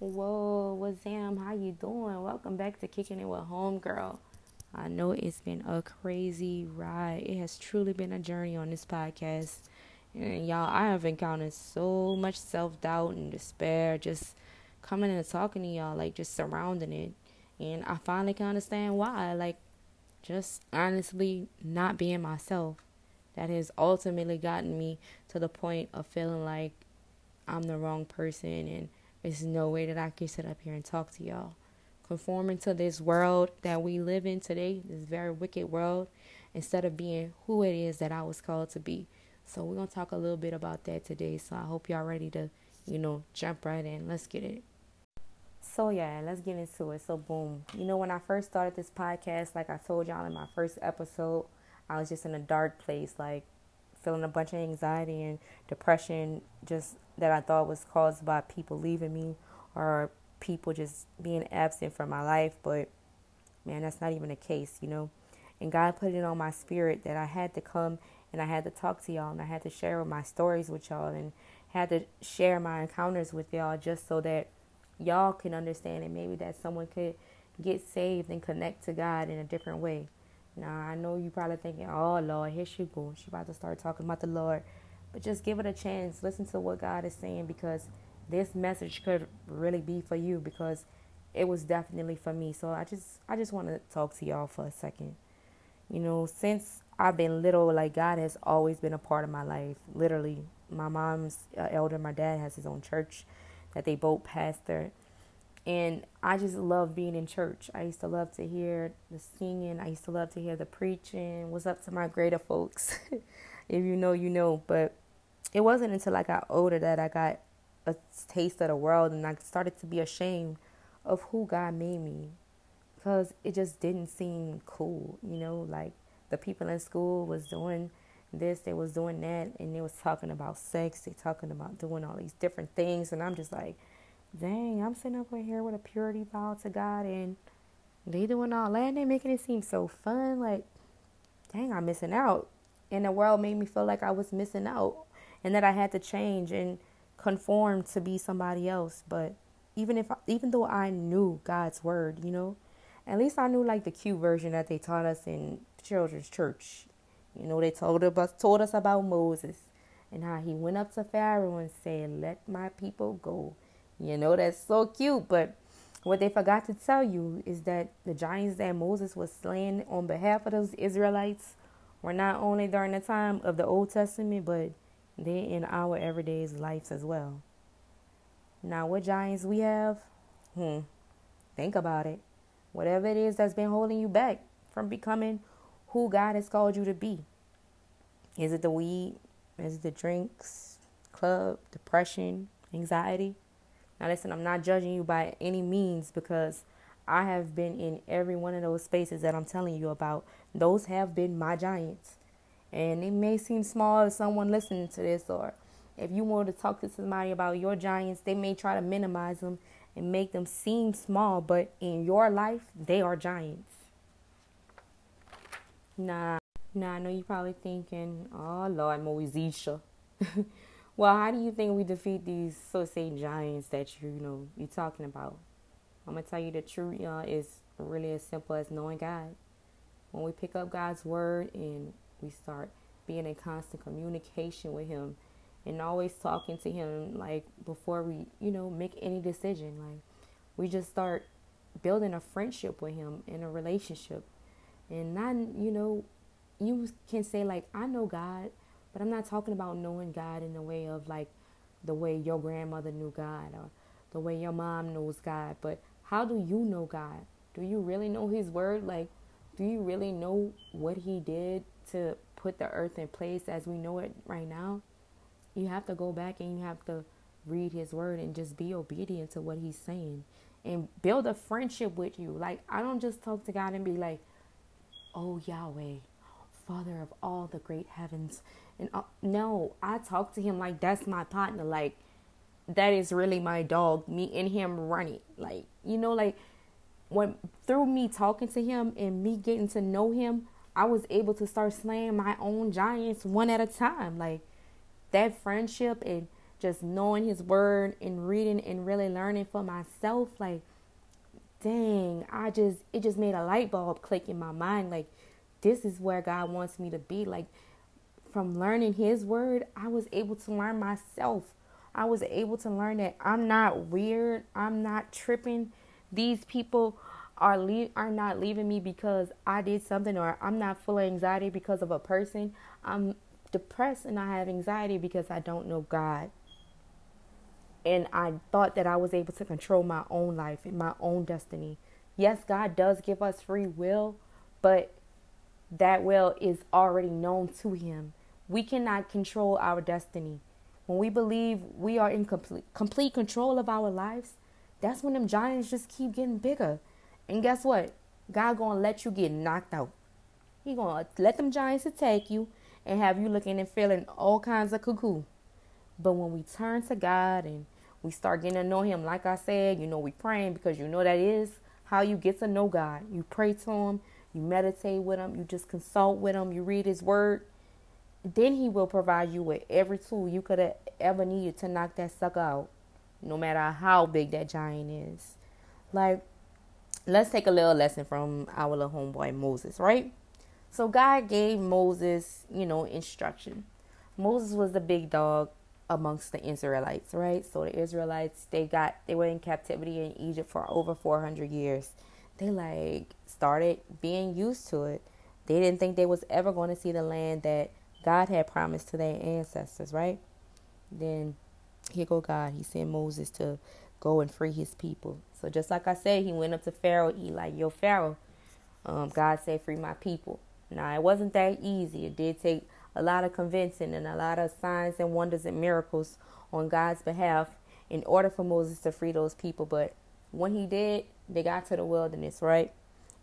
Whoa, what's Sam? How you doing? Welcome back to Kicking It with Homegirl. I know it's been a crazy ride. It has truly been a journey on this podcast. And y'all, I have encountered so much self doubt and despair just coming and talking to y'all, like just surrounding it. And I finally can understand why. Like, just honestly not being myself. That has ultimately gotten me to the point of feeling like I'm the wrong person and there's no way that I can sit up here and talk to y'all. Conforming to this world that we live in today, this very wicked world, instead of being who it is that I was called to be. So we're gonna talk a little bit about that today. So I hope y'all ready to, you know, jump right in. Let's get it. So yeah, let's get into it. So boom. You know when I first started this podcast, like I told y'all in my first episode, I was just in a dark place, like feeling a bunch of anxiety and depression just that I thought was caused by people leaving me or people just being absent from my life. But man, that's not even the case, you know. And God put it on my spirit that I had to come and I had to talk to y'all and I had to share my stories with y'all and had to share my encounters with y'all just so that y'all can understand and maybe that someone could get saved and connect to God in a different way. Now I know you probably thinking, "Oh Lord, here she goes. She about to start talking about the Lord." But just give it a chance. Listen to what God is saying because this message could really be for you because it was definitely for me. So I just I just want to talk to y'all for a second. You know, since I've been little, like God has always been a part of my life. Literally, my mom's uh, elder, my dad has his own church that they both pastor. And I just love being in church. I used to love to hear the singing. I used to love to hear the preaching. What's up to my greater folks? if you know, you know. But it wasn't until I got older that I got a taste of the world and I started to be ashamed of who God made me because it just didn't seem cool, you know, like the people in school was doing this, they was doing that, and they was talking about sex, they talking about doing all these different things, and I'm just like, dang, I'm sitting up here with a purity vow to God, and they doing all that, and they making it seem so fun, like, dang, I'm missing out, and the world made me feel like I was missing out and that I had to change and conform to be somebody else. But even if even though I knew God's word, you know, at least I knew like the cute version that they taught us in children's church. You know, they told us told us about Moses and how he went up to Pharaoh and said, "Let my people go." You know, that's so cute, but what they forgot to tell you is that the giants that Moses was slaying on behalf of those Israelites were not only during the time of the Old Testament, but they in our everyday lives as well. Now, what giants we have? Hmm. Think about it. Whatever it is that's been holding you back from becoming who God has called you to be. Is it the weed? Is it the drinks, club, depression, anxiety? Now, listen, I'm not judging you by any means because I have been in every one of those spaces that I'm telling you about. Those have been my giants. And it may seem small to someone listening to this, or if you want to talk to somebody about your giants, they may try to minimize them and make them seem small, but in your life, they are giants. Nah, nah, I know you're probably thinking, oh Lord, Moesisha. well, how do you think we defeat these so say giants that you, you know you're talking about? I'm gonna tell you the truth, y'all, is really as simple as knowing God. When we pick up God's word and we start being in constant communication with him and always talking to him like before we you know make any decision. Like we just start building a friendship with him in a relationship. And not you know you can say like i know god but i'm not talking about knowing god in the way of like the way your grandmother knew god or the way your mom knows god. But how do you know god? Do you really know his word? Like do you really know what he did to put the earth in place as we know it right now, you have to go back and you have to read his word and just be obedient to what he's saying and build a friendship with you. Like, I don't just talk to God and be like, oh, Yahweh, Father of all the great heavens. And uh, no, I talk to him like that's my partner. Like, that is really my dog. Me and him running. Like, you know, like when through me talking to him and me getting to know him, I was able to start slaying my own giants one at a time. Like that friendship and just knowing his word and reading and really learning for myself, like, dang, I just, it just made a light bulb click in my mind. Like, this is where God wants me to be. Like, from learning his word, I was able to learn myself. I was able to learn that I'm not weird. I'm not tripping. These people are le- are not leaving me because I did something or I'm not full of anxiety because of a person. I'm depressed and I have anxiety because I don't know God. And I thought that I was able to control my own life and my own destiny. Yes, God does give us free will, but that will is already known to him. We cannot control our destiny. When we believe we are in complete complete control of our lives, that's when them giants just keep getting bigger. And guess what? God gonna let you get knocked out. He gonna let them giants attack you and have you looking and feeling all kinds of cuckoo. But when we turn to God and we start getting to know Him, like I said, you know, we praying because you know that is how you get to know God. You pray to Him, you meditate with Him, you just consult with Him, you read His Word. Then He will provide you with every tool you could have ever needed to knock that sucker out, no matter how big that giant is. Like, let's take a little lesson from our little homeboy Moses, right? So God gave Moses, you know, instruction. Moses was the big dog amongst the Israelites, right? So the Israelites, they got they were in captivity in Egypt for over 400 years. They like started being used to it. They didn't think they was ever going to see the land that God had promised to their ancestors, right? Then here go God. He sent Moses to go and free his people. So just like I said, he went up to Pharaoh. He like, yo, Pharaoh, um, God said, free my people. Now, it wasn't that easy. It did take a lot of convincing and a lot of signs and wonders and miracles on God's behalf in order for Moses to free those people. But when he did, they got to the wilderness, right?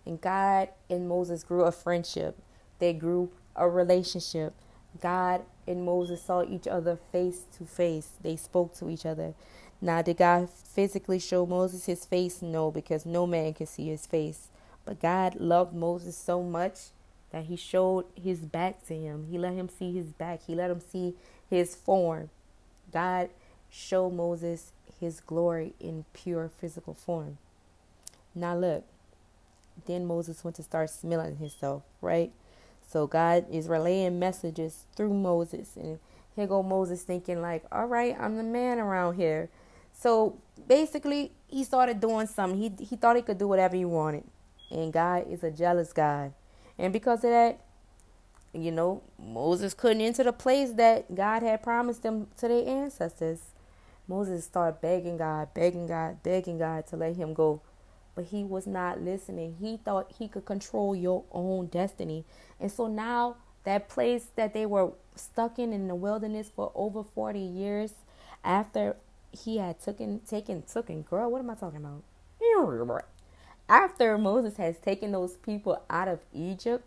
And God and Moses grew a friendship. They grew a relationship. God and Moses saw each other face to face. They spoke to each other. Now, did God physically show Moses his face? No, because no man can see his face. But God loved Moses so much that he showed his back to him. He let him see his back. He let him see his form. God showed Moses his glory in pure physical form. Now look, then Moses went to start smelling himself, right? So God is relaying messages through Moses. And here go Moses thinking like, all right, I'm the man around here. So basically he started doing something. He he thought he could do whatever he wanted. And God is a jealous God. And because of that, you know, Moses couldn't enter the place that God had promised them to their ancestors. Moses started begging God, begging God, begging God to let him go. But he was not listening. He thought he could control your own destiny. And so now that place that they were stuck in in the wilderness for over 40 years after he had taken taken taken girl what am i talking about after Moses has taken those people out of Egypt,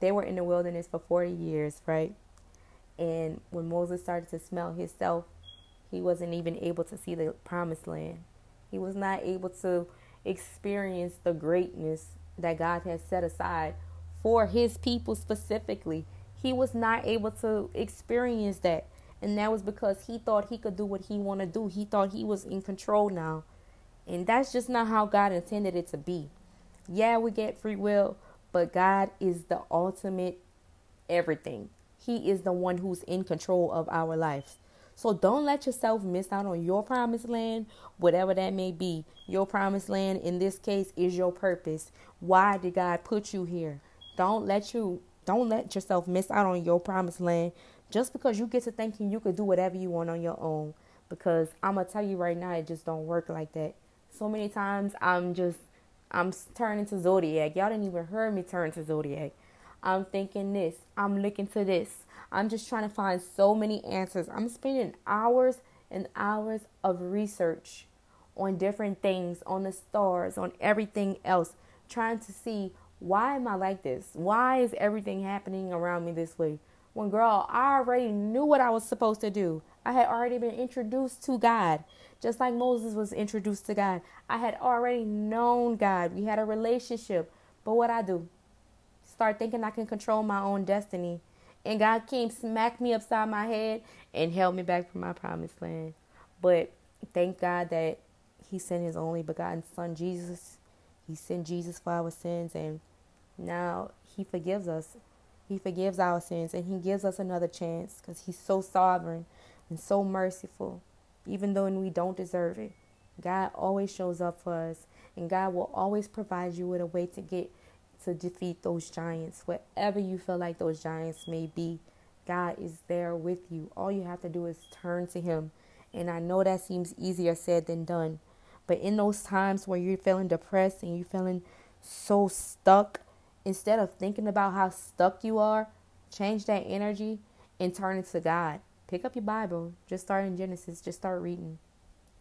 they were in the wilderness for 40 years, right? And when Moses started to smell himself, he wasn't even able to see the promised land. He was not able to experience the greatness that God has set aside for his people specifically. He was not able to experience that. And that was because he thought he could do what he wanted to do. He thought he was in control now. And that's just not how God intended it to be. Yeah, we get free will, but God is the ultimate everything. He is the one who's in control of our lives. So don't let yourself miss out on your promised land, whatever that may be. Your promised land in this case is your purpose. Why did God put you here? Don't let you don't let yourself miss out on your promised land just because you get to thinking you could do whatever you want on your own. Because I'm gonna tell you right now, it just don't work like that so many times I'm just I'm turning to zodiac. Y'all didn't even hear me turn to zodiac. I'm thinking this. I'm looking to this. I'm just trying to find so many answers. I'm spending hours and hours of research on different things, on the stars, on everything else, trying to see why am I like this? Why is everything happening around me this way? When girl, I already knew what I was supposed to do. I had already been introduced to God. Just like Moses was introduced to God, I had already known God. We had a relationship. But what I do? Start thinking I can control my own destiny And God came, smacked me upside my head, and held me back from my promised land. But thank God that He sent His only begotten Son, Jesus. He sent Jesus for our sins, and now He forgives us. He forgives our sins, and He gives us another chance because He's so sovereign and so merciful, even though we don't deserve it. God always shows up for us, and God will always provide you with a way to get to defeat those giants, wherever you feel like those giants may be. God is there with you. All you have to do is turn to Him. And I know that seems easier said than done. But in those times where you're feeling depressed and you're feeling so stuck, instead of thinking about how stuck you are, change that energy and turn it to God. Pick up your Bible. Just start in Genesis. Just start reading.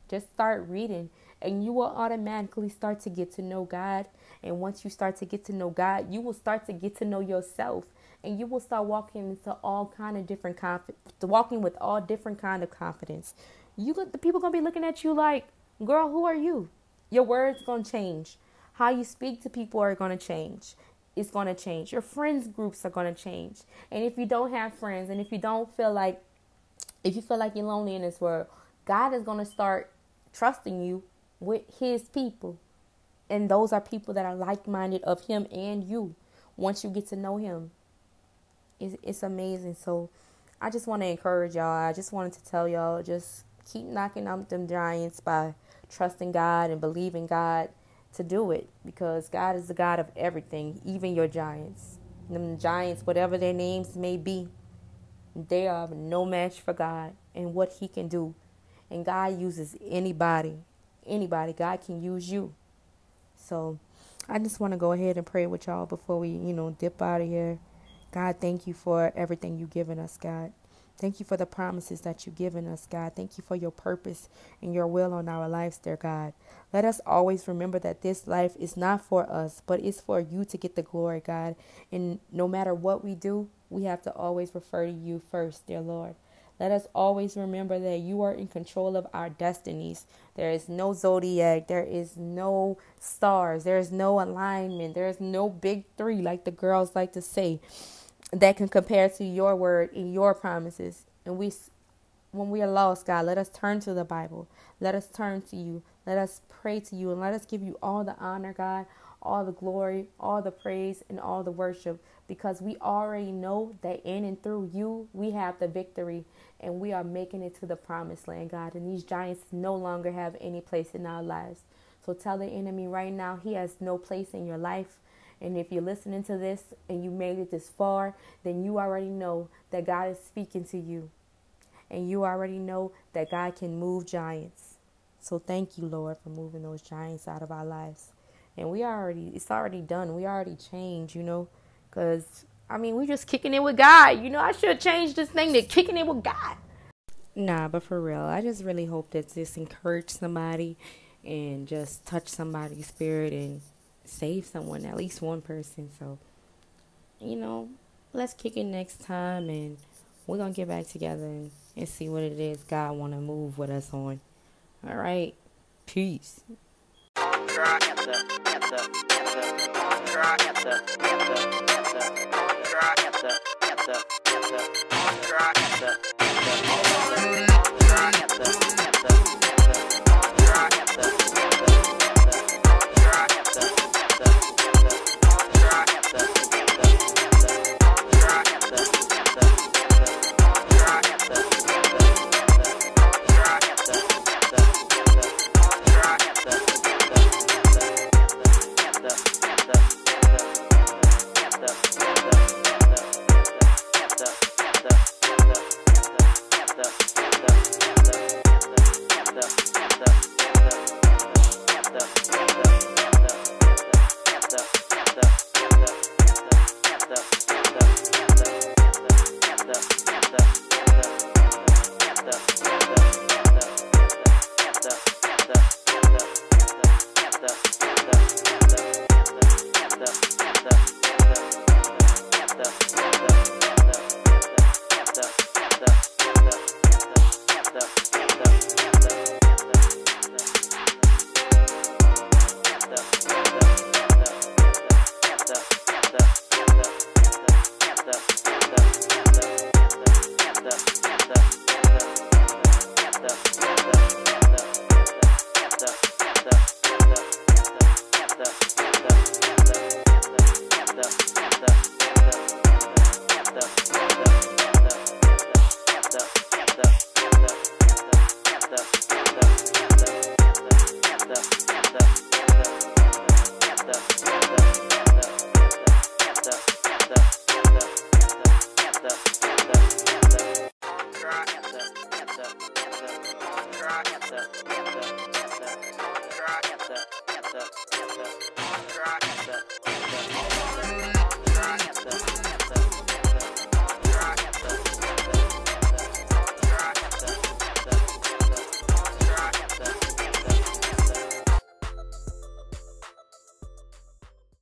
Just start reading. And you will automatically start to get to know God. And once you start to get to know God, you will start to get to know yourself and you will start walking into all kind of different confidence walking with all different kind of confidence. You the people gonna be looking at you like girl who are you? Your words gonna change. How you speak to people are gonna change. It's gonna change. Your friends groups are gonna change. And if you don't have friends and if you don't feel like if you feel like you're lonely in this world god is gonna start trusting you with his people and those are people that are like-minded of him and you once you get to know him it's, it's amazing. So I just want to encourage y'all. I just wanted to tell y'all just keep knocking out them giants by trusting God and believing God to do it because God is the God of everything, even your giants. Them giants, whatever their names may be, they are no match for God and what He can do. And God uses anybody, anybody. God can use you. So I just want to go ahead and pray with y'all before we, you know, dip out of here. God, thank you for everything you've given us, God. Thank you for the promises that you've given us, God. Thank you for your purpose and your will on our lives, dear God. Let us always remember that this life is not for us, but it's for you to get the glory, God. And no matter what we do, we have to always refer to you first, dear Lord. Let us always remember that you are in control of our destinies. There is no zodiac, there is no stars, there is no alignment, there is no big three, like the girls like to say that can compare to your word and your promises. And we, when we are lost, God, let us turn to the Bible. Let us turn to you. Let us pray to you and let us give you all the honor, God, all the glory, all the praise, and all the worship because we already know that in and through you, we have the victory and we are making it to the promised land, God. And these giants no longer have any place in our lives. So tell the enemy right now, he has no place in your life. And if you're listening to this and you made it this far, then you already know that God is speaking to you. And you already know that God can move giants. So thank you, Lord, for moving those giants out of our lives. And we already, it's already done. We already changed, you know, because, I mean, we just kicking it with God. You know, I should change this thing to kicking it with God. Nah, but for real, I just really hope that this encouraged somebody and just touch somebody's spirit and save someone, at least one person. So, you know, let's kick it next time and we're to get back together and, and see what it is God want to move with us on. All right. Peace. Thank.